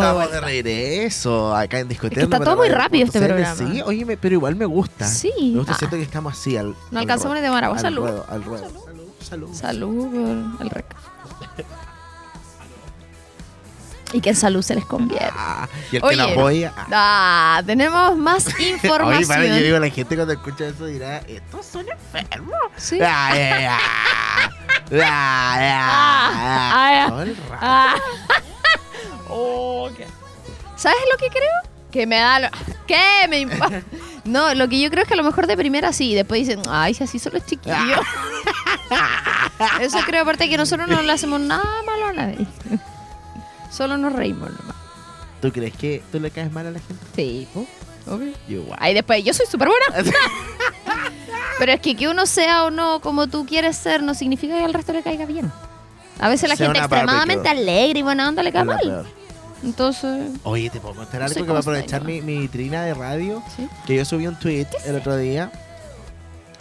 estamos de estamos de regreso acá en Discoteca. está todo muy rápido este programa. Sí, oye, pero igual me gusta. Sí. Me gusta, Ah. siento que estamos así al. No al alcanzamos de al Salud. ruedo, al ruedo. Salud. Salud. Salud por el rec. Y que en salud se les conviene. Ah, y el Oye. que la apoya. ah. Ah, tenemos más Oye, información. para, yo digo, la gente cuando escucha eso dirá, estos son enfermos. Sí. Ah, Oh, qué- ¿Sabes lo que creo? Que me da lo... ¿Qué me impa- No, lo que yo creo es que a lo mejor de primera sí, y después dicen, ay, si así son los chiquillos. Eso creo, aparte que nosotros no le hacemos nada malo a nadie. Solo nos reímos nomás. ¿Tú crees que tú le caes mal a la gente? Sí, obvio. Yo igual. Ahí después, yo soy súper buena. Pero es que que uno sea o no como tú quieres ser no significa que al resto le caiga bien. A veces la Sea gente una extremadamente alegre y buena onda le cae Es la mal. peor. Entonces, Oye, ¿te puedo contar No algo sé que va a cómo aprovechar mi, mi vitrina de radio? ¿sí? Que yo subí un tweet el otro día.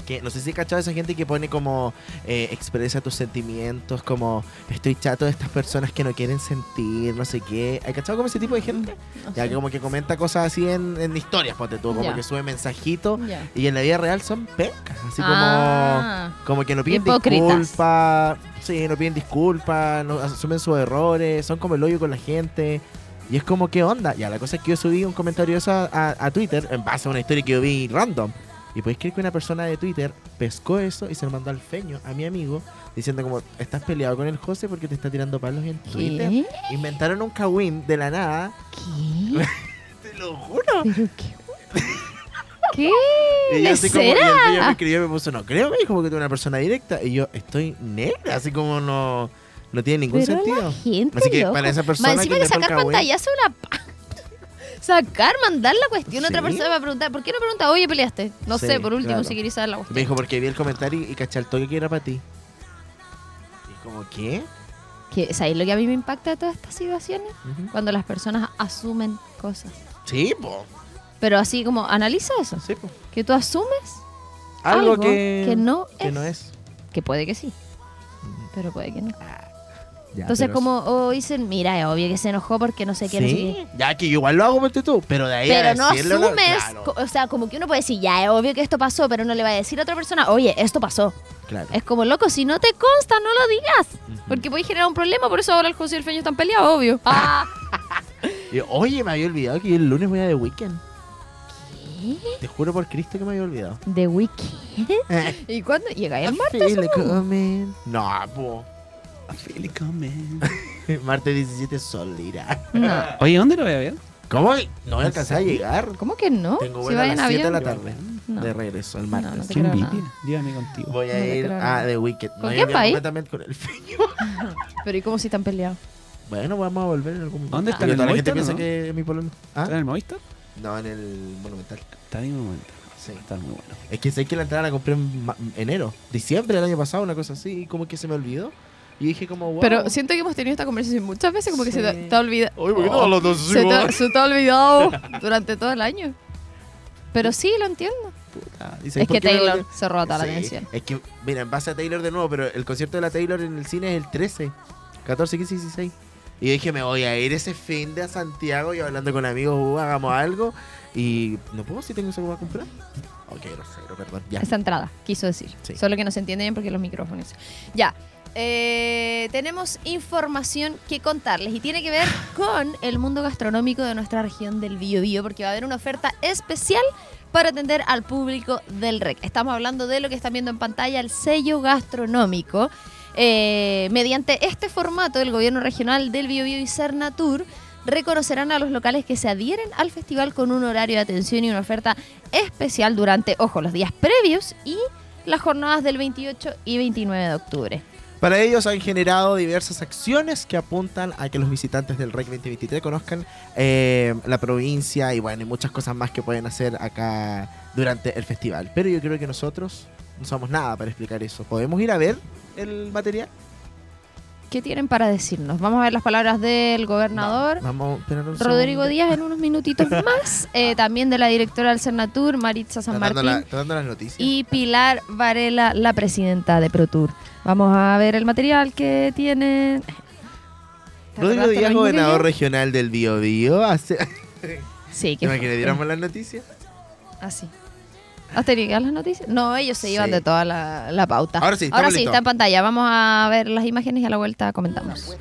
Que no sé si he cachado esa gente que pone como eh, expresa tus sentimientos, como estoy chato de estas personas que no quieren sentir, no sé qué. ¿Hay cachado como ese tipo de gente? No Ya sé. que como que comenta cosas así en, en historias, ponte tú, como que sube mensajitos y en la vida real son pecas, así como Ah. como que no piden Hipócritas. disculpas, sí, no piden disculpas, no asumen sus errores, son como el hoyo con la gente. Y es como, ¿qué onda? Ya, la cosa es que yo subí un comentario eso a, a- a Twitter en base a una historia que yo vi random. Y podéis creer que una persona de Twitter pescó eso y se lo mandó al feño, a mi amigo, diciendo como, estás peleado con el José porque te está tirando palos en Twitter. ¿Qué? Inventaron un kawin de la nada. ¿Qué? Te lo juro. ¿Pero qué? ¿Qué? Y yo así como, y el me escribió y me puso, no creo, me dijo, porque tú eres una persona directa. Y yo, estoy negra, así como no, no tiene ningún Pero sentido. la gente, Así que loco. para esa Más persona encima que que sacar pantallazo una... Sacar, mandar la cuestión a otra Sí. persona va a preguntar, ¿por qué no pregunta, oye, peleaste? No Sí, sé, por último, claro. si queréis saber la Me cuestión. dijo, porque vi el comentario y caché al toque que era para ti. Y como, ¿qué? Que, ¿Sabéis lo que a mí me impacta de todas estas situaciones? Cuando las personas asumen cosas. Sí, po. Pero así como, analiza eso. Sí, po. Que tú asumes Algo, algo, que, no, que es. no es. Que puede que sí, pero puede que no. Ya, Entonces, pero- como o dicen, mira, es obvio que se enojó porque no sé qué, no sé qué. Sí, ya que yo igual lo hago, ponte tú, pero de ahí a Pero no asumes, Claro, co- o sea, como que uno puede decir, ya, es obvio que esto pasó, pero no le va a decir a otra persona, oye, esto pasó. claro. Es como, loco, si no te consta, no lo digas. Porque puede generar un problema, por eso ahora el José y el Feño están peleados, obvio. Ah. Y, oye, me había olvidado que yo el lunes voy a The Weekend. ¿Qué? Te juro por Cristo que me había olvidado. ¿De Weekend? ¿Y cuándo? ¿Llega el I martes? feel it coming. No, po. I feel it coming. Martes 17 solira. No. Oye, ¿dónde lo voy a ver? ¿Cómo? No voy a alcanzar a llegar. ¿Cómo que no? Tengo si vuelo a las 7 de avión. la tarde. No. De regreso, el martes. no te Qué creo envidia. nada. Llévame contigo. Voy No a te ir creo a nada. The Wicked. ¿Con No, quién va a ir? completamente con el feño. Pero ¿y cómo si están peleados? Bueno, vamos a volver en algún momento. ¿Dónde está? ¿En el toda la gente Movistar piensa no? que es mi pololo. ¿Ah? ¿Está en el Movistar? No, en el Monumental. Está momento. Sí. Está muy bueno. Es que sé que la entrada la compré en ma- enero, diciembre del año pasado, una cosa así, y como que se me olvidó. Y dije como, wow. Pero siento que hemos tenido esta conversación muchas veces, como que se Sí. te, te ha olvidado. Oye, ¿por qué no dos se, te, se te ha olvidado durante todo el año. Pero sí, lo entiendo. Puta, ¿y Es que Taylor olvidé? se roba toda la Sí, atención. Es que, mira, en base a Taylor de nuevo, pero el concierto de la Taylor en el cine es el 13, 14, 15, 16. Y yo dije, me voy a ir ese fin de a Santiago y hablando con amigos, uh, hagamos algo. Y no puedo si tengo eso que voy a comprar. Ok, grosero, perdón. Ya. Esa entrada, quiso decir. Sí. Solo que no se entiende bien porque los micrófonos. Ya. Eh, tenemos información que contarles y tiene que ver con el mundo gastronómico de nuestra región del Biobío porque va a haber una oferta especial para atender al público del REC. Estamos hablando de lo que están viendo en pantalla, el sello gastronómico. Eh, mediante este formato, el gobierno regional del Biobío y Cernatur reconocerán a los locales que se adhieren al festival con un horario de atención y una oferta especial durante, ojo, los días previos y las jornadas del 28 y 29 de octubre. Para ellos han generado diversas acciones que apuntan a que los visitantes del REC 2023 conozcan eh, la provincia y bueno, y muchas cosas más que pueden hacer acá durante el festival. Pero yo creo que nosotros no somos nada para explicar eso. ¿Podemos ir a ver el material? ¿Qué tienen para decirnos? Vamos a ver las palabras del gobernador. Vamos, un Rodrigo segundo. Díaz en unos minutitos más, eh, también de la directora del Cernatur, Maritza San Está dando, Martín, la- está dando las noticias. y Pilar Varela, la presidenta de ProTour. Vamos a ver el material que tiene. ¿Te Rodrigo Díaz, que gobernador regional del Bío Bío, hace... Sí, ¿Te que imaginas diéramos las noticias? Así. ¿Has tenido que dar las noticias? No, ellos se iban Sí. de toda la, la pauta. Ahora sí, Ahora estamos sí, está en pantalla. Vamos a ver las imágenes y a la vuelta comentamos.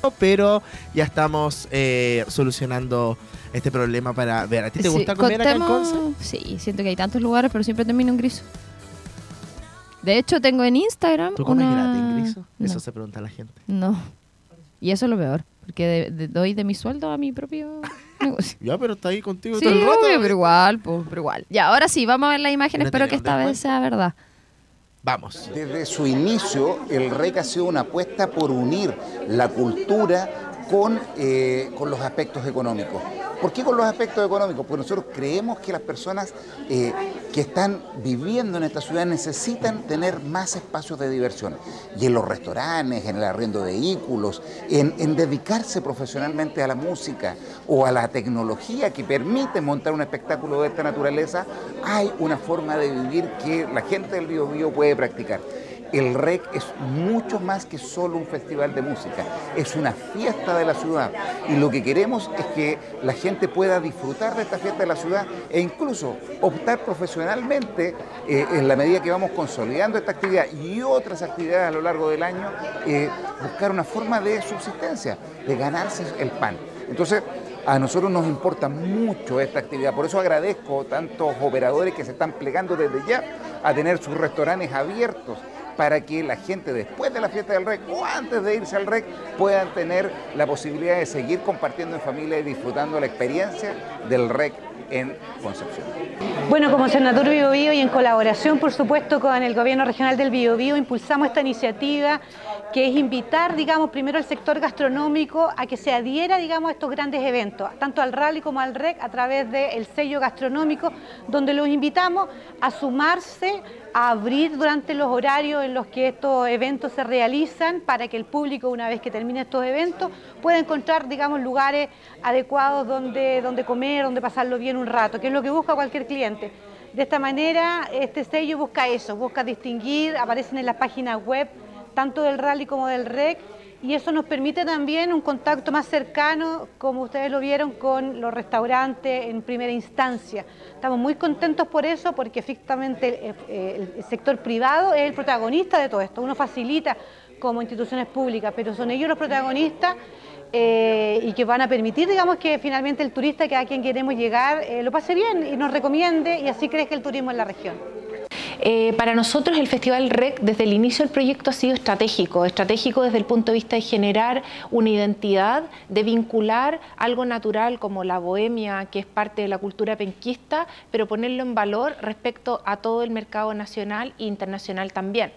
con Pero ya estamos eh, solucionando este problema para ver. ¿A ti te Sí, gusta comer acá en Conce? Sí, siento que hay tantos lugares, pero siempre termino en griso. De hecho, tengo en Instagram ¿Tú comes una... gratis en Griso? No, Eso se pregunta la gente. no. Y eso es lo peor, porque de- de- doy de mi sueldo a mi propio negocio. Ya, pero está ahí contigo Sí, todo el rato. obvio, pero igual, pues, pero igual. Ya, ahora sí, vamos a ver la imagen. ¿No Espero que esta vez sea verdad. Vamos. Desde su inicio, el REC ha sido una apuesta por unir la cultura con, eh, con los aspectos económicos. ¿Por qué con los aspectos económicos? Porque nosotros creemos que las personas eh, que están viviendo en esta ciudad necesitan tener más espacios de diversión. Y en los restaurantes, en el arriendo de vehículos, en, en dedicarse profesionalmente a la música o a la tecnología que permite montar un espectáculo de esta naturaleza, hay una forma de vivir que la gente del Bío Bío puede practicar. El REC es mucho más que solo un festival de música, es una fiesta de la ciudad y lo que queremos es que la gente pueda disfrutar de esta fiesta de la ciudad e incluso optar profesionalmente eh, en la medida que vamos consolidando esta actividad y otras actividades a lo largo del año, eh, buscar una forma de subsistencia, de ganarse el pan. Entonces, a nosotros nos importa mucho esta actividad, por eso agradezco tantos operadores que se están plegando desde ya a tener sus restaurantes abiertos para que la gente después de la fiesta del REC o antes de irse al REC puedan tener la posibilidad de seguir compartiendo en familia y disfrutando la experiencia del REC en Concepción. Bueno, como Senatur Bio Bio y en colaboración, por supuesto, con el Gobierno Regional del Bio Bio, impulsamos esta iniciativa que es invitar, digamos, primero al sector gastronómico a que se adhiera, digamos, a estos grandes eventos, tanto al rally como al REC, a través del sello gastronómico, donde los invitamos a sumarse, abrir durante los horarios en los que estos eventos se realizan, para que el público, una vez que termine estos eventos, pueda encontrar, digamos, lugares adecuados donde, donde comer, donde pasarlo bien un rato, que es lo que busca cualquier cliente. De esta manera, este sello busca eso, busca distinguir, aparecen en las páginas web tanto del rally como del REC, y eso nos permite también un contacto más cercano, como ustedes lo vieron, con los restaurantes en primera instancia. Estamos muy contentos por eso, porque efectivamente eh, el sector privado es el protagonista de todo esto. Uno facilita como instituciones públicas, pero son ellos los protagonistas eh, y que van a permitir, digamos, que finalmente el turista que a quien queremos llegar eh, lo pase bien y nos recomiende y así crezca el turismo en la región. Eh, para nosotros el Festival REC desde el inicio del proyecto ha sido estratégico, estratégico desde el punto de vista de generar una identidad, de vincular algo natural como la bohemia, que es parte de la cultura penquista, pero ponerlo en valor respecto a todo el mercado nacional e internacional también.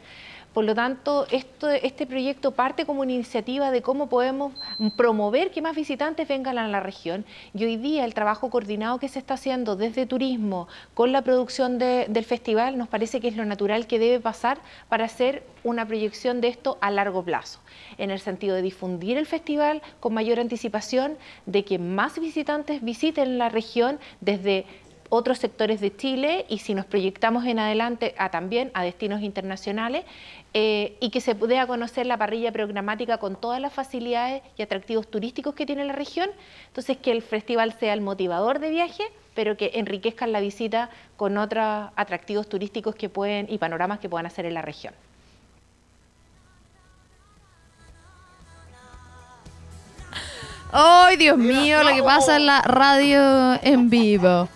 Por lo tanto, este proyecto parte como una iniciativa de cómo podemos promover que más visitantes vengan a la región. Y hoy día el trabajo coordinado que se está haciendo desde turismo con la producción de- del festival nos parece que es lo natural que debe pasar para hacer una proyección de esto a largo plazo, en el sentido de difundir el festival con mayor anticipación, de que más visitantes visiten la región desde otros sectores de Chile y si nos proyectamos en adelante a también a destinos internacionales eh, y que se dé a conocer la parrilla programática con todas las facilidades y atractivos turísticos que tiene la región, entonces que el festival sea el motivador de viaje, pero que enriquezcan la visita con otros atractivos turísticos que pueden y panoramas que puedan hacer en la región. ¡Ay, Dios mío! Lo que pasa en la radio en vivo.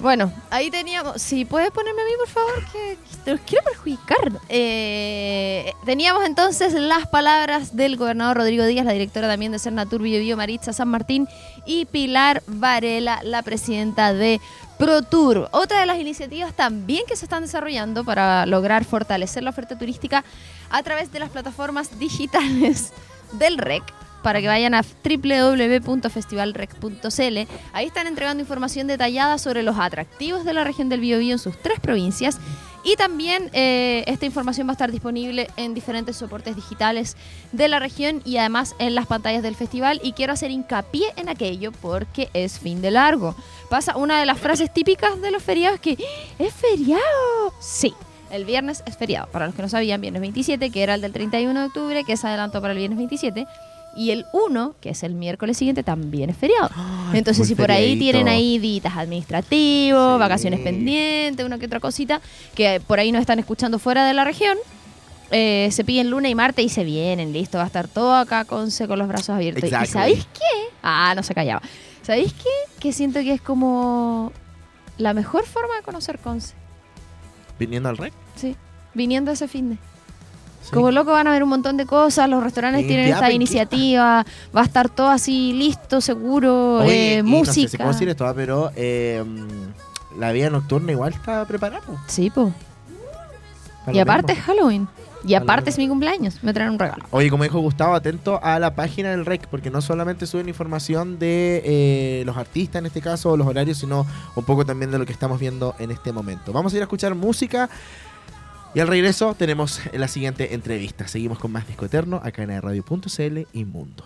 Bueno, ahí teníamos. Si puedes ponerme a mí, por favor, que, te los quiero perjudicar. Eh, teníamos entonces las palabras del gobernador Rodrigo Díaz, la directora también de Cernatur Bio Bio, Maritza San Martín, y Pilar Varela, la presidenta de ProTour. Otra de las iniciativas también que se están desarrollando para lograr fortalecer la oferta turística a través de las plataformas digitales del REC para que vayan a www.festivalrec.cl. Ahí están entregando información detallada sobre los atractivos de la región del Biobío en sus tres provincias Y también eh, esta información va a estar disponible en diferentes soportes digitales de la región y además en las pantallas del festival. Y quiero hacer hincapié en aquello porque es fin de largo. Pasa una de las frases típicas de los feriados que es feriado. Sí. El viernes es feriado. Para los que no sabían, viernes 27, que era el del 31 de octubre, que se adelantó para el viernes 27. Y el 1, que es el miércoles siguiente, también es feriado. Entonces, muy si por ahí tienen ahí ditas administrativos, Sí. vacaciones pendientes, una que otra cosita, que por ahí nos están escuchando fuera de la región, eh, se piden lunes y martes y se vienen, listo, va a estar todo acá con, con los brazos abiertos. ¿Y Exactly. sabéis qué? Ah, no se callaba. ¿Sabéis qué? Que siento que es como la mejor forma de conocer Conce. Viniendo al rec. Sí, viniendo ese fin de. Sí. Como loco van a ver un montón de cosas, los restaurantes tienen esta pues, iniciativa, va a estar todo así listo, seguro, Oye, eh, y música. No sé si puedo decir esto, ah, pero eh, la vida nocturna igual está preparada. po, Sí, po. para Y aparte es. Halloween. Y aparte es mi cumpleaños, me traen un regalo. Oye, como dijo Gustavo, atento a la página del REC, porque no solamente suben información de eh, los artistas en este caso, o los horarios, sino un poco también de lo que estamos viendo en este momento. Vamos a ir a escuchar música y al regreso tenemos la siguiente entrevista. Seguimos con más Disco Eterno acá en radio.cl y Mundo.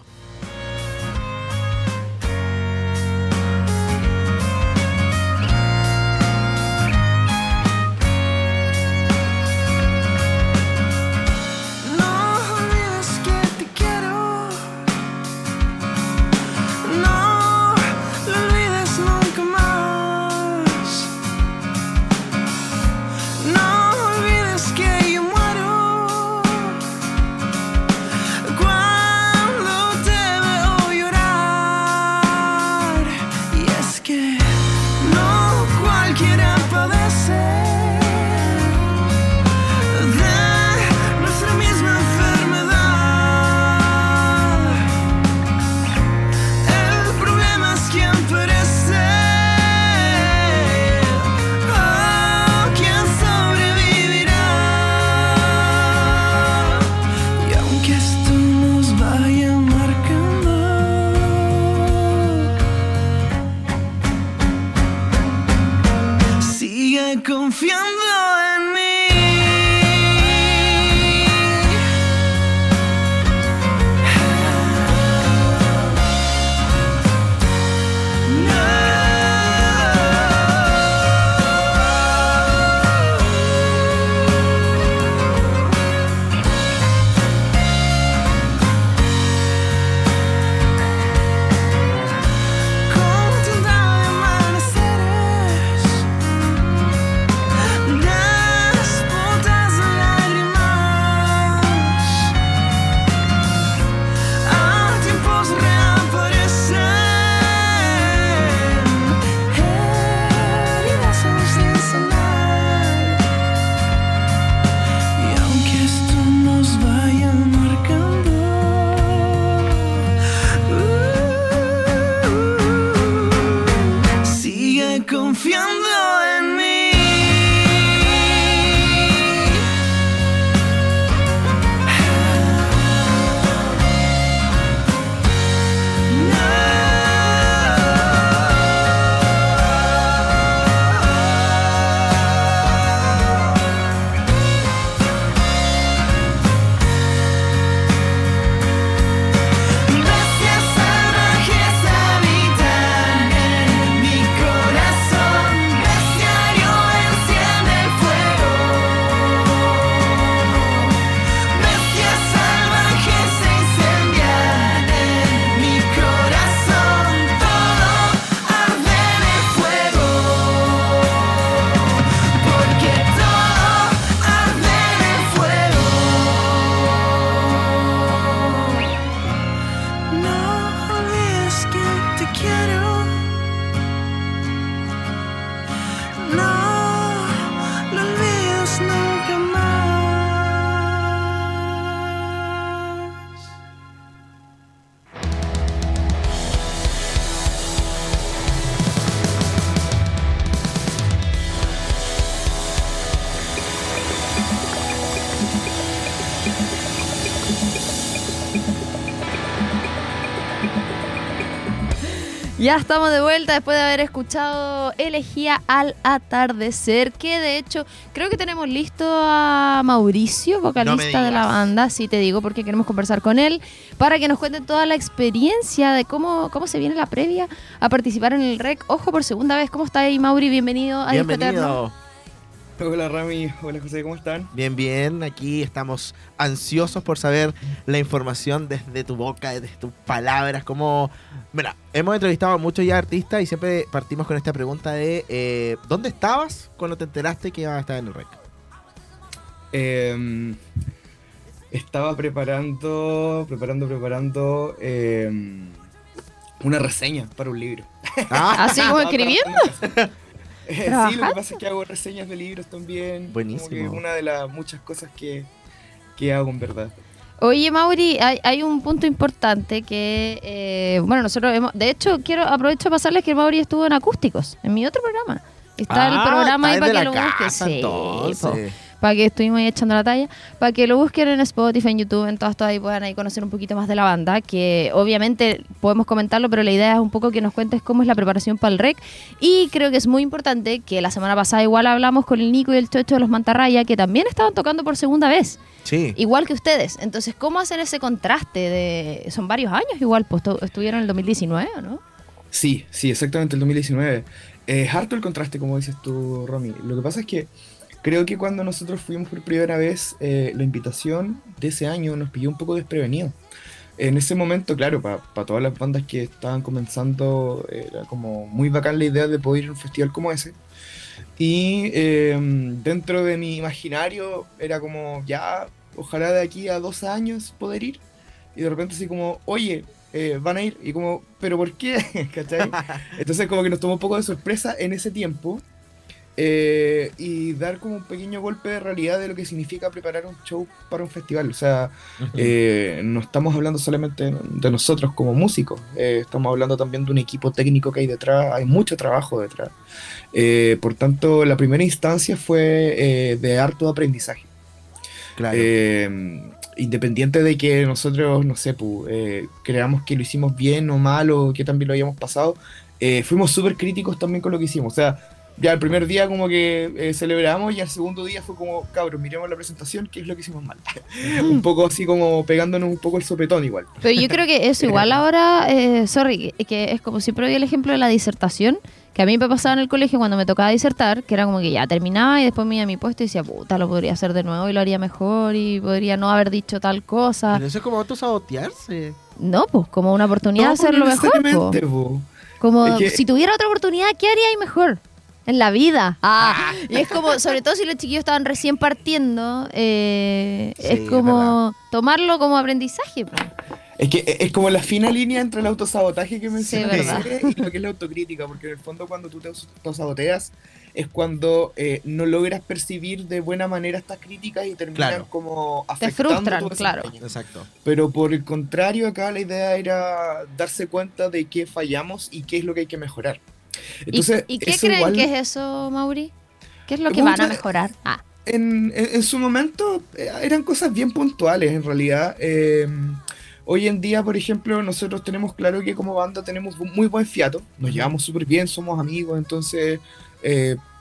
Ya estamos de vuelta después de haber escuchado Elegía al atardecer, que de hecho creo que tenemos listo a Mauricio, vocalista de la banda, sí te digo, porque queremos conversar con él para que nos cuente toda la experiencia de cómo, cómo se viene la previa a participar en el REC. Ojo por segunda vez, ¿cómo está ahí Mauri? Bienvenido a Eterno. Hola Rami, hola José, ¿cómo están? Bien, bien. Aquí estamos ansiosos por saber la información desde tu boca, desde tus palabras. Como, mira, hemos entrevistado a muchos ya artistas y siempre partimos con esta pregunta de eh, ¿dónde estabas cuando te enteraste que ibas a estar en el REC? Eh, estaba preparando, preparando, preparando eh, una reseña para un libro. Ah, Así como Estaba escribiendo. sí, lo que pasa es que hago reseñas de libros también. Buenísimo. Como que una de las muchas cosas que, que hago en verdad. Oye, Mauri, hay, hay un punto importante que, eh, bueno, nosotros hemos, de hecho, quiero aprovecho de pasarles que Mauri estuvo en Acústicos, en mi otro programa. Está el Ah, programa ahí para que lo busquen. casa, Sí. Para que estuvimos ahí echando la talla, para que lo busquen en Spotify, en YouTube, en todas, todas ahí puedan ahí conocer un poquito más de la banda, que obviamente podemos comentarlo, pero la idea es un poco que nos cuentes cómo es la preparación para el rec. Y creo que es muy importante que la semana pasada igual hablamos con el Nico y el Chocho de los Mantarraya, que también estaban tocando por segunda vez Sí. igual que ustedes. Entonces, ¿cómo hacen ese contraste de... Son varios años igual, pues estuvieron en el 2019, ¿o ¿no? Sí, sí, exactamente, el 2019. Eh, Es harto el contraste, como dices tú, Romy. Lo que pasa es que creo que cuando nosotros fuimos por primera vez, eh, la invitación de ese año nos pilló un poco desprevenido. En ese momento, claro, para todas las bandas que estaban comenzando, era como muy bacán la idea de poder ir a un festival como ese. Y eh, dentro de mi imaginario era como, ya, ojalá de aquí a dos años poder ir. Y de repente así como, oye, eh, van a ir. Y como, ¿pero por qué? ¿Cachai? Entonces como que nos tomó un poco de sorpresa en ese tiempo. Eh, y dar como un pequeño golpe de realidad de lo que significa preparar un show para un festival. O sea, eh, no estamos hablando solamente de nosotros como músicos, eh, estamos hablando también de un equipo técnico que hay detrás, hay mucho trabajo detrás. Por tanto, la primera instancia fue de harto aprendizaje. claro. Independiente de que nosotros, no sé, creamos que lo hicimos bien o mal o que también lo hayamos pasado, fuimos súper críticos también con lo que hicimos. O sea, ya el primer día como que eh, celebramos y al segundo día fue como, cabros, miremos la presentación, qué es lo que hicimos mal. un poco así como pegándonos un poco el sopetón igual. Pero yo creo que eso igual ahora, eh, sorry, que, es como siempre doy el ejemplo de la disertación, que a mí me pasaba en el colegio cuando me tocaba disertar, que era como que ya terminaba y después me iba a mi puesto y decía, puta, lo podría hacer de nuevo y lo haría mejor y podría no haber dicho tal cosa. Pero eso es como autosabotearse. No, pues como una oportunidad de hacerlo mejor. po. necesariamente, po. Como Es que- si tuviera otra oportunidad, ¿qué haría ahí mejor? En la vida. Ah, y es como, sobre todo si los chiquillos estaban recién partiendo, eh, Sí, es es como tomarlo como aprendizaje. Es que es como la fina línea entre el autosabotaje que mencionaste y lo que es la autocrítica, porque en el fondo cuando tú te auto- autosaboteas es cuando eh, no logras percibir de buena manera estas críticas y terminan Claro. como Te afectando frustran, tu claro. Exacto. Pero por el contrario, acá la idea era darse cuenta de qué fallamos y qué es lo que hay que mejorar. ¿Y- Entonces, ¿Y, qué creen igual- que es eso, Mauri? ¿Qué es lo que van a mejorar? Ah, en, en- en su momento eh, eran cosas bien puntuales en realidad. Eh, hoy en día, por ejemplo, nosotros tenemos claro que como banda tenemos muy buen fiato, nos llevamos súper bien, somos amigos, entonces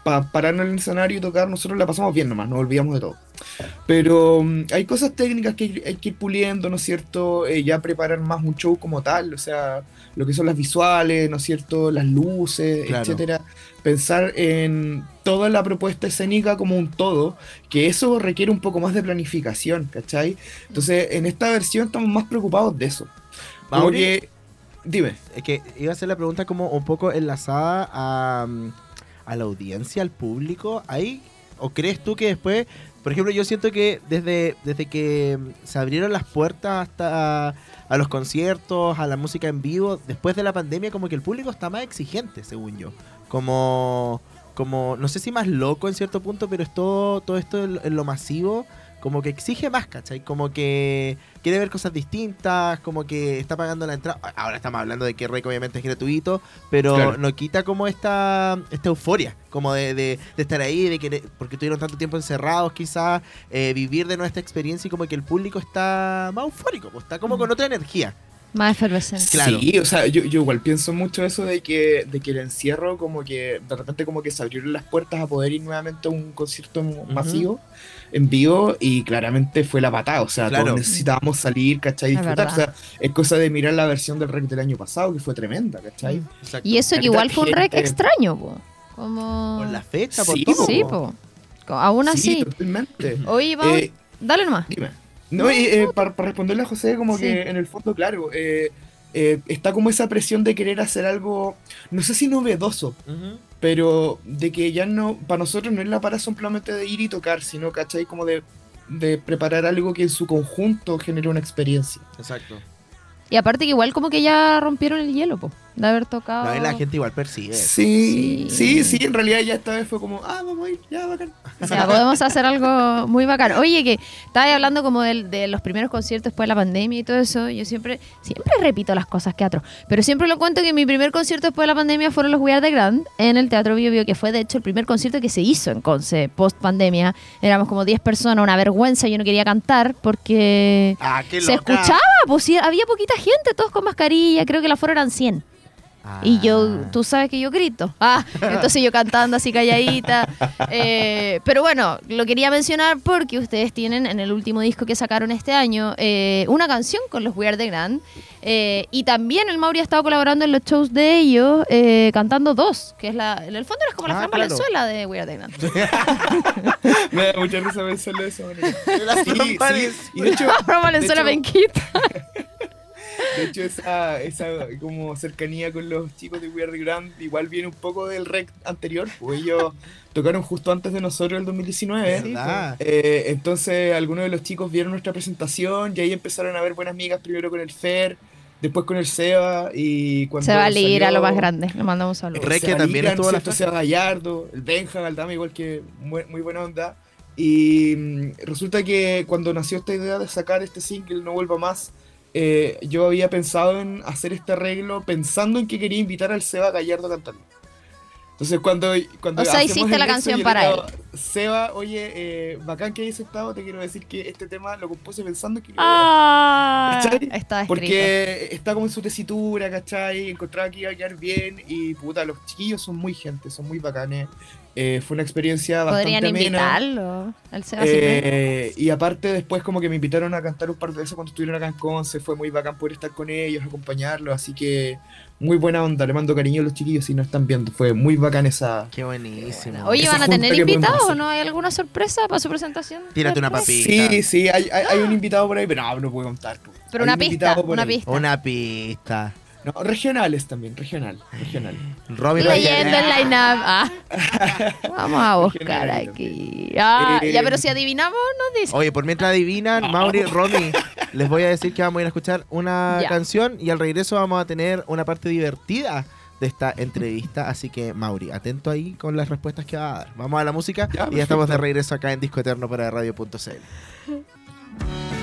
para pararnos en el escenario y tocar nosotros la pasamos bien nomás, nos olvidamos de todo. Pero mm, hay cosas técnicas que hay, hay que ir puliendo, ¿no es cierto? Eh, ya preparar más un show como tal, o sea, lo que son las visuales, ¿no es cierto? Las luces, Claro. etcétera. Pensar en toda la propuesta escénica como un todo, que eso requiere un poco más de planificación, ¿cachai? Entonces, en esta versión estamos más preocupados de eso. Como Mauri, que, dime. es que iba a hacer la pregunta como un poco enlazada a, mm, a la audiencia, al público. ¿Ahí? ¿O crees tú que después, por ejemplo, yo siento que desde, desde que se abrieron las puertas hasta a los conciertos, a la música en vivo, después de la pandemia, como que el público está más exigente, según yo. Como, como no sé si más loco en cierto punto, pero es todo, todo esto en lo masivo, como que exige más, ¿cachai? Como que quiere ver cosas distintas, como que está pagando la entrada. Ahora estamos hablando de que Rec obviamente es gratuito, pero Claro. no quita como esta, esta euforia, como de, de- de estar ahí, de que porque tuvieron tanto tiempo encerrados quizás, eh, vivir de nuestra experiencia y como que el público está más eufórico, pues, está como con otra energía. Más efervescente. Claro. Sí, o sea, yo, yo igual pienso mucho eso de que, de que el encierro, como que de repente como que se abrieron las puertas a poder ir nuevamente a un concierto masivo en vivo y claramente fue la patada, o sea, Claro. todos necesitábamos salir, ¿cachai? Disfrutar, o sea, es cosa de mirar la versión del rec del año pasado, que fue tremenda, ¿cachai? Mm. Exacto. Y eso que igual fue un rec gente. extraño, po. Como... Por la fecha, por Sí, todo. Sí, po. Aún así. Sí, totalmente. Oye, vamos, Eh, dale nomás. Dime. No, y, eh, para, para responderle a José, como Sí. que en el fondo, claro, eh, eh, está como esa presión de querer hacer algo, no sé si novedoso, pero de que ya no, para nosotros no es la para simplemente de ir y tocar, sino, ¿cachai? Como de, de preparar algo que en su conjunto genere una experiencia. Exacto. Y aparte que igual como que ya rompieron el hielo, po. De haber tocado. No, la gente igual persigue. Sí, Sí. sí, sí, en realidad ya esta vez fue como, ah, vamos a ir, ya, bacán. O sea, podemos hacer algo muy bacán. Oye, que estaba hablando como del- de, los primeros conciertos después de la pandemia y todo eso. Yo siempre, siempre repito las cosas que atro. Pero siempre lo cuento que mi primer concierto después de la pandemia fueron los We Are the Grand en el Teatro Bio Bio, que fue de hecho el primer concierto que se hizo en Conce post pandemia. Éramos como 10 personas, una vergüenza. Yo no quería cantar porque Ah, qué se escuchaba, pues había poquita gente, todos con mascarilla. Creo que la aforo eran 100. Y yo, Ah. tú sabes que yo grito. Ah, entonces yo cantando así calladita. Eh, pero bueno, lo quería mencionar porque ustedes tienen en el último disco que sacaron este año eh, una canción con los We Are The Grand. Eh, y también el Mauri ha estado colaborando en los shows de ellos, eh, cantando dos, que es la, en el fondo es como la Ah, Fran claro. Valenzuela de We Are The Grand. Me da mucha risa pensarlo de esa manera. La Sí, Fran sí, Valenzuela. Y de hecho, Fran Valenzuela Benquita. De hecho, esa, esa como cercanía con los chicos de We Are The Grand igual viene un poco del rec anterior, pues ellos tocaron justo antes de nosotros el 2019. ¿Verdad? Eh, entonces algunos de los chicos vieron nuestra presentación y ahí empezaron a ver buenas amigas, primero con el Fer, después con el Seba y cuando Se va a ir a salió- lo más grande. Le mandamos un saludo. Re- Requia Seba también estuvo la. Seba Gallardo, el Benja Galdame, igual que muy, muy buena onda. Y mm, resulta que cuando nació esta idea de sacar este single, No Vuelva Más, eh, yo había pensado en hacer este arreglo pensando en que quería invitar al Seba Gallardo a cantarlo. Entonces cuando, cuando O sea, hiciste la canción para digo, Seba, oye, eh, bacán que hayas aceptado, te quiero decir que este tema lo compuse pensando en que Ah, está porque está como en su tesitura, ¿cachai? Encontraba que iba a quedar bien y puta, los chiquillos son muy gente, son muy bacanes. Eh, fue una experiencia bastante Podrían amena. invitarlo. Al. Eh, y aparte después como que me invitaron a cantar un par de veces cuando estuvieron acá en Conce, fue muy bacán poder estar con ellos, acompañarlos, así que muy buena onda, le mando cariño a los chiquillos si no están viendo, fue muy bacán esa... Qué buenísimo. Oye, ¿van a tener invitados o no? ¿Hay alguna sorpresa para su presentación? Tírate una papita. Sí, sí, hay, hay, hay un invitado por ahí, pero no, no puedo contar. po. Pero Hay una un pista, invitado por una ahí. pista. Una pista. No, regionales también, regional, regional. Robin Leyendo el line-up. Ah. Vamos a buscar Regional aquí. Ah, Eh, ya, pero si adivinamos, nos dice. Oye, por mientras adivinan, Mauri, Romy, les voy a decir que vamos a ir a escuchar una Ya. canción y al regreso vamos a tener una parte divertida de esta entrevista. Así que, Mauri, atento ahí con las respuestas que va a dar. Vamos a la música Ya, y ya estamos de regreso acá en Disco Eterno para Radio.cl.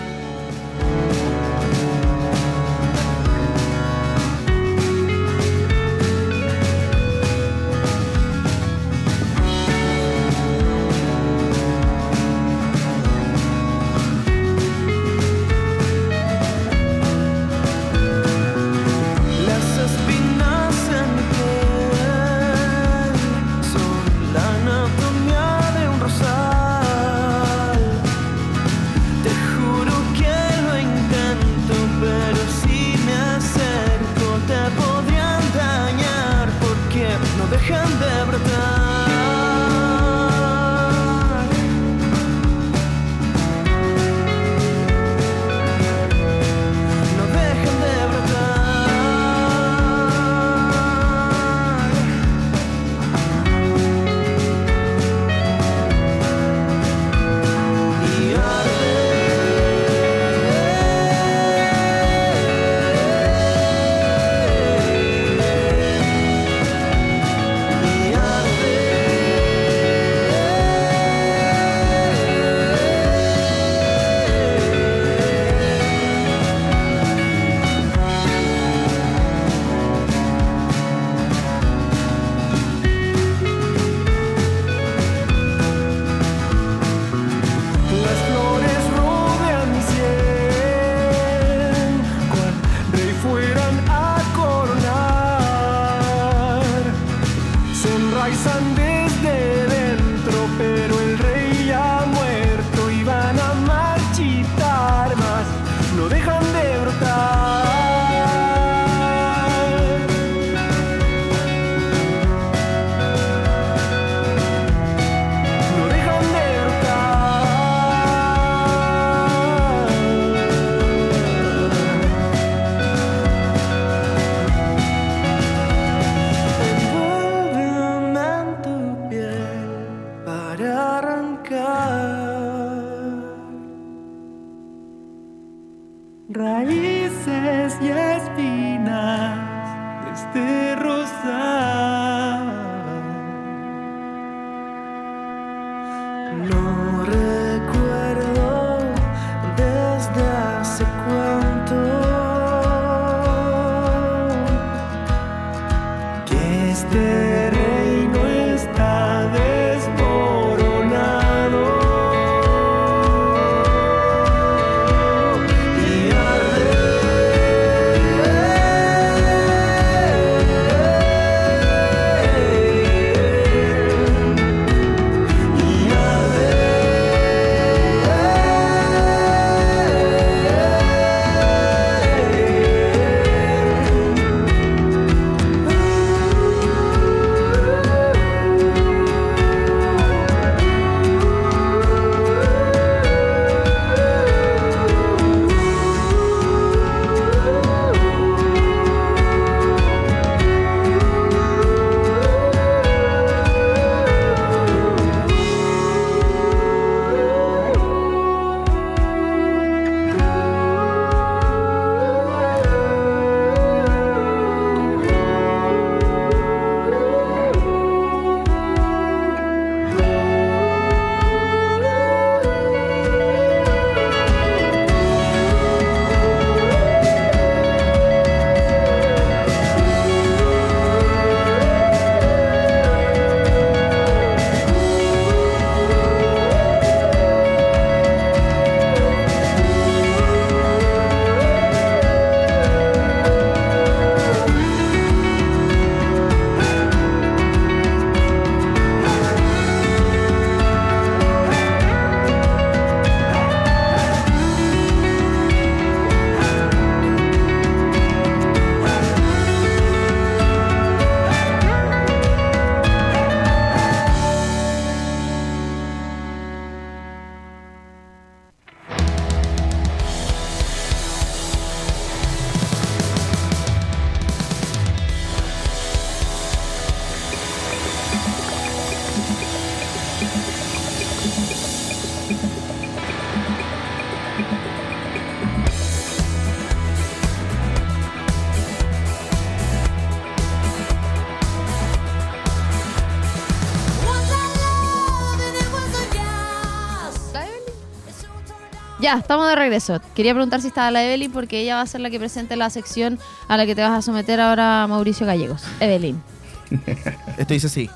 Ya, estamos de regreso. Quería preguntar si estaba la Evelyn porque ella va a ser la que presente la sección a la que te vas a someter ahora, Mauricio Gallegos. Evelyn. Esto dice así.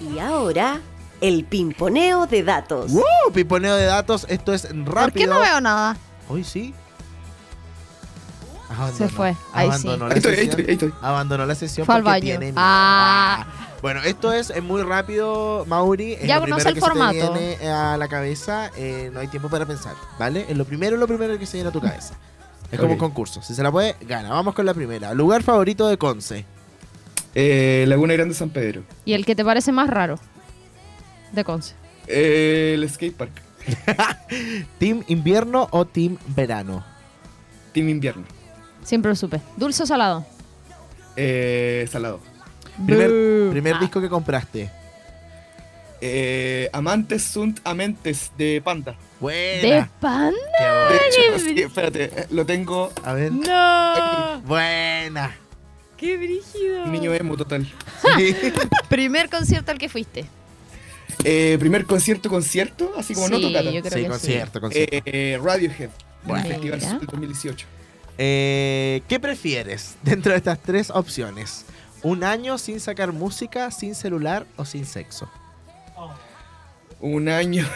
Y ahora, el pimponeo de datos. ¡Woo! Piponeo de datos. Esto es rápido. ¿Por qué no veo nada? Hoy sí. Se fue. Ahí sí. Abandonó la Ahí estoy, ahí sesión. estoy, ahí estoy. Abandonó la sesión Fue al baño. tiene. Ah. Bueno, esto es, es muy rápido, Mauri. Es Ya lo conoce el que formato. Se te viene a la cabeza. eh, no hay tiempo para pensar, ¿vale? Es lo primero, lo primero que se viene a tu cabeza. Es como un concurso. Si se la puede, gana. Vamos con la primera. Lugar favorito de Conce. Eh, Laguna Grande San Pedro. ¿Y el que te parece más raro? De Conce. Eh, el skatepark. ¿Team invierno o team verano? Team Invierno. Siempre lo supe. ¿Dulce o salado? Eh, Salado. Primer, primer Ah. disco que compraste. Eh, Amantes sunt Amentes de Panda. Buena. ¿De pan? Qué De hecho, sí, espérate, eh, lo tengo. A ver. ¡No! Buena. ¡Qué brígido! Niño emo total. Sí. Primer concierto al que fuiste. Eh, primer concierto, concierto, así como no yo creo Sí, que concierto, concierto. Eh, eh, Radiohead. Bueno. El Festival Mira. Sur del 2018. Eh, ¿Qué prefieres dentro de estas tres opciones? ¿Un año sin sacar música, sin celular o sin sexo? Un año.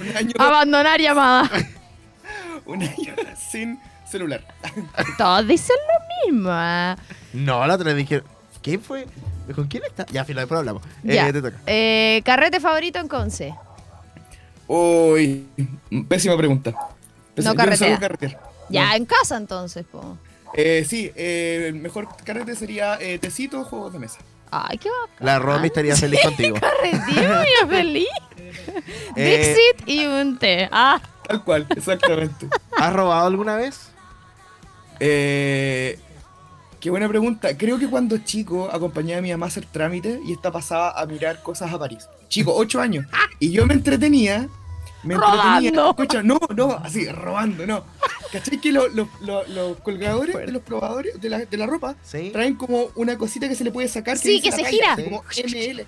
un año. Abandonar llamada. Un año sin celular. Todos dicen lo mismo. ah. No, la otra vez dije, ¿quién fue? ¿Con quién está? Ya, filo, después hablamos. Eh, Ya. te toca. Eh, ¿Carrete favorito en Conce? Uy, pésima pregunta. Pésima- yo carretea. carretear. Ya, No. en casa entonces, po. Eh, sí, eh, el mejor carrete sería eh, tecito, juegos de mesa. Ay, qué bacán. La Romy estaría feliz contigo. Carretío y feliz. Eh, Dixit y un té. Ah, Tal cual, exactamente. ¿Has robado alguna vez? Eh, qué buena pregunta. Creo que cuando chico acompañé a mi mamá a hacer trámites y esta pasaba a mirar cosas a París. Chico, 8 años. Y yo me entretenía. Me entretenía. Robando. Escucha, no, no, así, robando, no. ¿Cachai que lo- lo- lo- los colgadores de los probadores de la, de la ropa Sí. traen como una cosita que se le puede sacar? Sí, dice que la se gira. Como ML.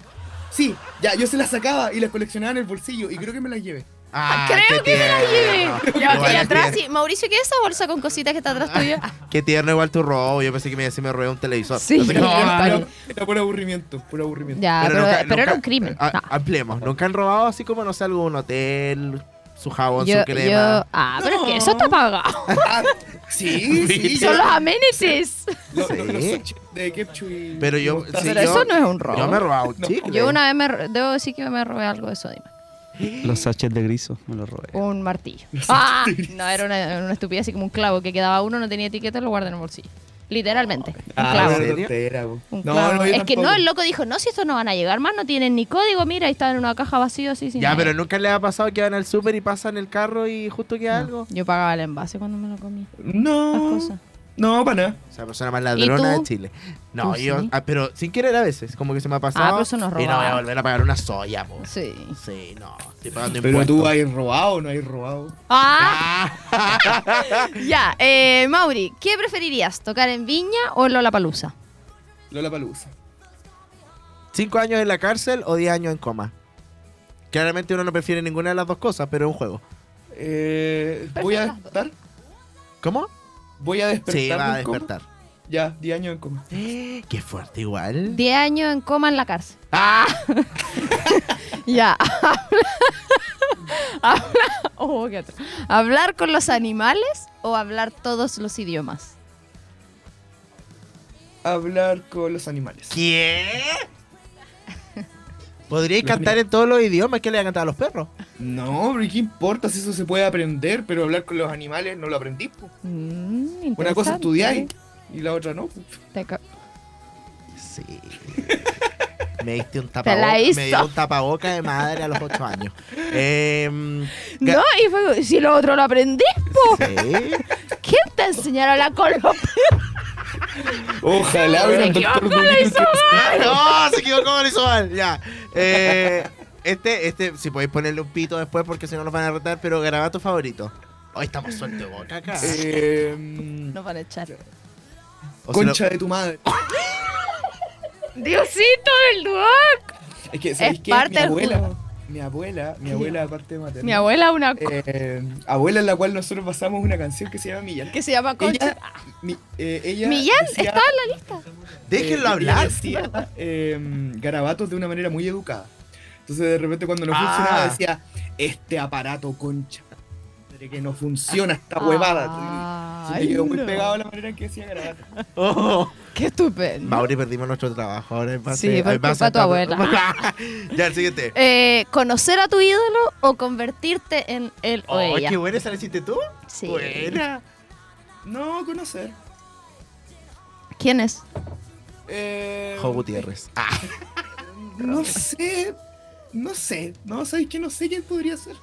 Sí, ya, yo se las sacaba y las coleccionaba en el bolsillo y creo que me las llevé. Ah, Creo que me la llevé. Ya, atrás. Mauricio, ¿qué es esa bolsa con cositas que está atrás tuyo? Qué tierno igual tu robo. Yo pensé que me, me robé un televisor. Sí. No, no, ah, no. Era, por aburrimiento, por aburrimiento. Ya, pero, nunca- pero era un crimen. a- No. Ampliemos. Nunca han robado así como, no sé, algún hotel, su jabón, Yo, su crema. yo, ah, pero es que eso está pagado. Ah, sí, sí. Son los amenities. lo- Sí. de ketchup y- Pero yo- sí, Pero yo- eso no es un robo. Yo me he robado un No. chicle. Yo una vez me, debo decir que me robé algo de Sodima. Los sachets de griso me los robé. Un martillo. Ah, no, era una, una estupidez así como un clavo que quedaba uno, no tenía etiqueta, lo guardé en el bolsillo. Literalmente. Un Ah, clavo. una serio? tontera, po. Un No, clavo. no, yo es que no, el loco dijo, no, si estos no van a llegar más, no tienen ni código, mira, ahí están en una caja vacía así sin Ya, nada. pero nunca le ha pasado que van al súper y pasan el carro y justo queda algo. Yo pagaba el envase cuando me lo comí. Las No, cosas. No, para nada. O sea, persona más ladrona de Chile. No, ¿Tú yo, sí? ah, pero sin querer a veces, como que se me ha pasado. Ah, pero eso no es Y no voy a volver a pagar una soya, po. Sí. Sí, no, estoy pagando Pero impuestos. tú has robado o no has robado. Ah, Ah. ya. Eh, Mauri, ¿qué preferirías? ¿Tocar en Viña o Lola Palusa? Lola Palusa. ¿Cinco años en la cárcel o diez años en coma? Claramente uno no prefiere ninguna de las dos cosas, pero es un juego. Eh, voy a despertar. ¿Cómo? Voy a despertar. Sí, va a coma. despertar. Ya, 10 años en coma. Qué fuerte igual. 10 años en coma en la cárcel. Ah. ya. Habla- oh, qué ¿Hablar con los animales o hablar todos los idiomas? Hablar con los animales. ¿Qué? Podríais cantar en todos los idiomas que le a cantar a los perros. No, pero ¿qué importa si eso se puede aprender? Pero hablar con los animales no lo aprendí. po. Mm, Una cosa estudiáis y la otra no. po. Te ca- Sí. Me diste un la tapaboca. hizo. Me dio un tapaboca de madre a los ocho años. Em, ga- No, y fue, si lo otro lo aprendí, po. sí. ¿Quién te enseñaron a hablar con los perros? Ojalá Se hubiera un equivocó, doctor la Dolittle hizo que- No, se equivocó, lo hizo mal. Ya. Eh, este, este, si podéis ponerle un pito después porque si no nos van a retar, pero garabato favorito. Hoy estamos sueltos de boca acá. Eh, Nos van a echar. O si lo- concha de tu madre. Diosito del Duoc. Es que, ¿sabéis Es qué? parte Mi del abuela, juego. Mi abuela, mi abuela aparte de materna. Mi abuela una eh, abuela en la cual nosotros pasamos una canción que se llama Millán. que se llama Concha. Ella, mi- eh, ella Millán decía- estaba en la lista. Déjenlo eh, hablar. decía eh, garabatos de una manera muy educada. Entonces de repente cuando no Ah. funcionaba decía, este aparato concha. Que no funciona esta huevada. Se Ay, me quedó muy no. pegado la manera en que decía garabato. Oh. Qué estupendo. Mauri, perdimos nuestro trabajo. Ahora es Sí, por base culpa tu abuela. ya, el siguiente. Eh, ¿Conocer a tu ídolo o convertirte en él o Oh, ella? qué buena esa la hiciste tú. Sí. Buena. No conocer. ¿Quién es? Eh, Jo Gutiérrez. Ah, No sé. No sé. No, ¿sabes qué? No sé quién podría ser.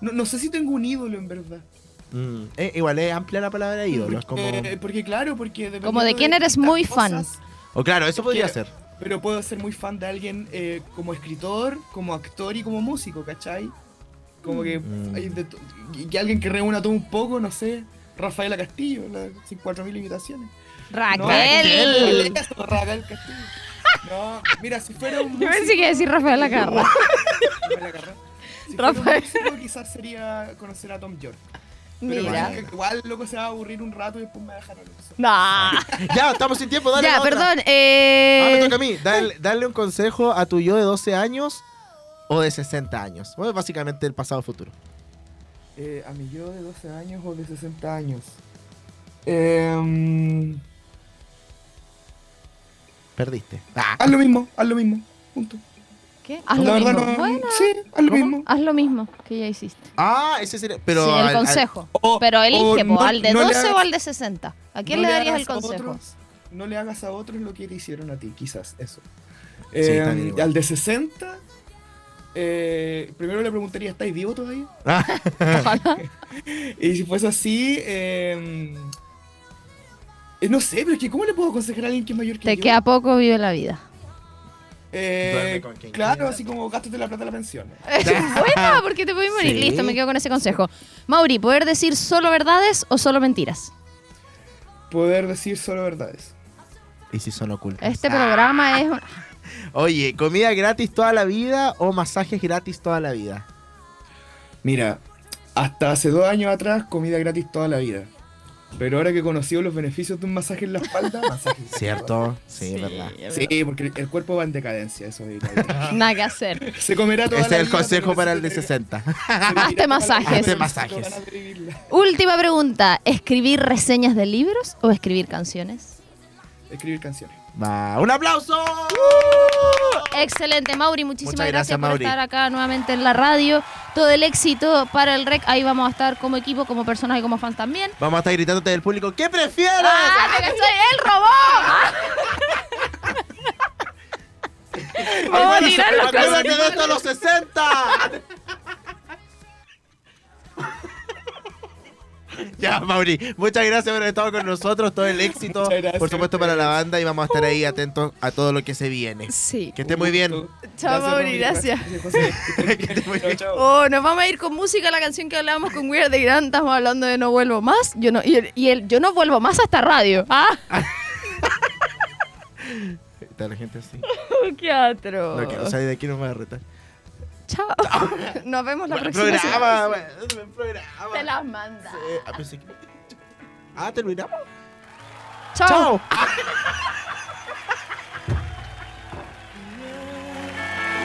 No, no sé si tengo un ídolo en verdad. mm, eh, igual es amplia la palabra ídolo. Es como... Eh, porque claro, porque... Como de quién eres muy fan. cosas, O claro, eso podría que- ser. Pero puedo ser muy fan de alguien eh, como escritor, como actor y como músico, ¿cachai? Como que Mm. de que alguien que reúna todo un poco, no sé, Rafaela Castillo, la 4.000 invitaciones. Raquel. No, Raquel Castillo. No, mira, si fuera un Yo pensé que iba a decir Rafael Lacarra. Rafaela Carrá. Si Rafael. músico, quizás sería conocer a Tom York. Pero Mira. igual, igual, loco, se va a aburrir un rato y después me va a dejar Nah. Ya, estamos sin tiempo. Dale Ya, la otra. perdón. Ahora me Eh... toca a mí. Dale, darle un consejo a tu yo de 12 años o de 60 años. Bueno, básicamente el pasado futuro. Eh, a mi yo de 12 años o de 60 años. Em, Perdiste. Ah, haz lo mismo, haz lo mismo. Punto. ¿Qué? Haz la lo verdad mismo. no. Bueno, sí, haz lo ¿Cómo? mismo. haz lo mismo que ya hiciste. Ah, ese sería. Pero sí, el al- al- consejo. O- Pero elige, o po, no- ¿al de no le 12 o hagas- al de 60? ¿A quién no le darías el consejo? otros- no le hagas a otros lo que te hicieron a ti, quizás, eso. Sí, Em, al de 60, eh, primero le preguntaría, ¿estáis vivo todavía? Y si fuese así, em, eh, no sé, pero es que ¿cómo le puedo aconsejar a alguien que es mayor que Te yo? queda poco, vive la vida. Eh, Duerme con quien claro, quiera. así como gástate la plata de la pensión. Buena, porque te puedes morir. Sí. Listo, me quedo con ese consejo. Mauri, ¿poder decir solo verdades o solo mentiras? Poder decir solo verdades. Y si son ocultas. Este programa es... un- Oye, ¿comida gratis toda la vida o masajes gratis toda la vida? Mira, hasta hace dos años atrás, comida gratis toda la vida. Pero ahora que he conocido los beneficios de un masaje en la espalda, masaje. ¿Cierto? Sí, es verdad. Sí, porque el cuerpo va en decadencia, eso. Nada que hacer. Se comerá toda Ese la es el consejo para el de necesita- 60. Hazte masajes. Hazte masajes. Última pregunta. ¿Escribir reseñas de libros o escribir canciones? Escribir canciones. Va, ¡Un aplauso! Excelente, Mauri. Muchísimas Muchas gracias, gracias, por estar acá nuevamente en la radio. Todo el éxito para el REC. Ahí vamos a estar como equipo, como personas y como fans también. Vamos a estar gritándote del público. ¿Qué prefieres? ¡Ah, te cachai! ¡El robot! Vamos a tirar los a los 60. Ya, Mauri, muchas gracias por haber estado con nosotros. Todo el éxito, gracias por supuesto, para la banda y vamos a estar ahí atentos a todo lo que se viene. Sí. Que esté muy bien. Chao, Mauri, gracias. José. Que esté muy Chao, bien. chao. Oh, nos vamos a ir con música, la canción que hablábamos con Weird de estamos hablando de No Vuelvo Más. Yo no, y, el, y el Yo no vuelvo más a esta radio. ¡Ah! Está la gente así. ¡Qué atro! No, que- o sea, de aquí no me va a retar. Chao. Nos vemos la Buen próxima programa, semana. programa. Te las manda. Eh, ah, pensé que- Ah, terminamos. Chao. Chao.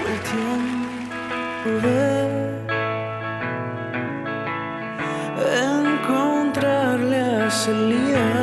el tiempo de encontrarle la salida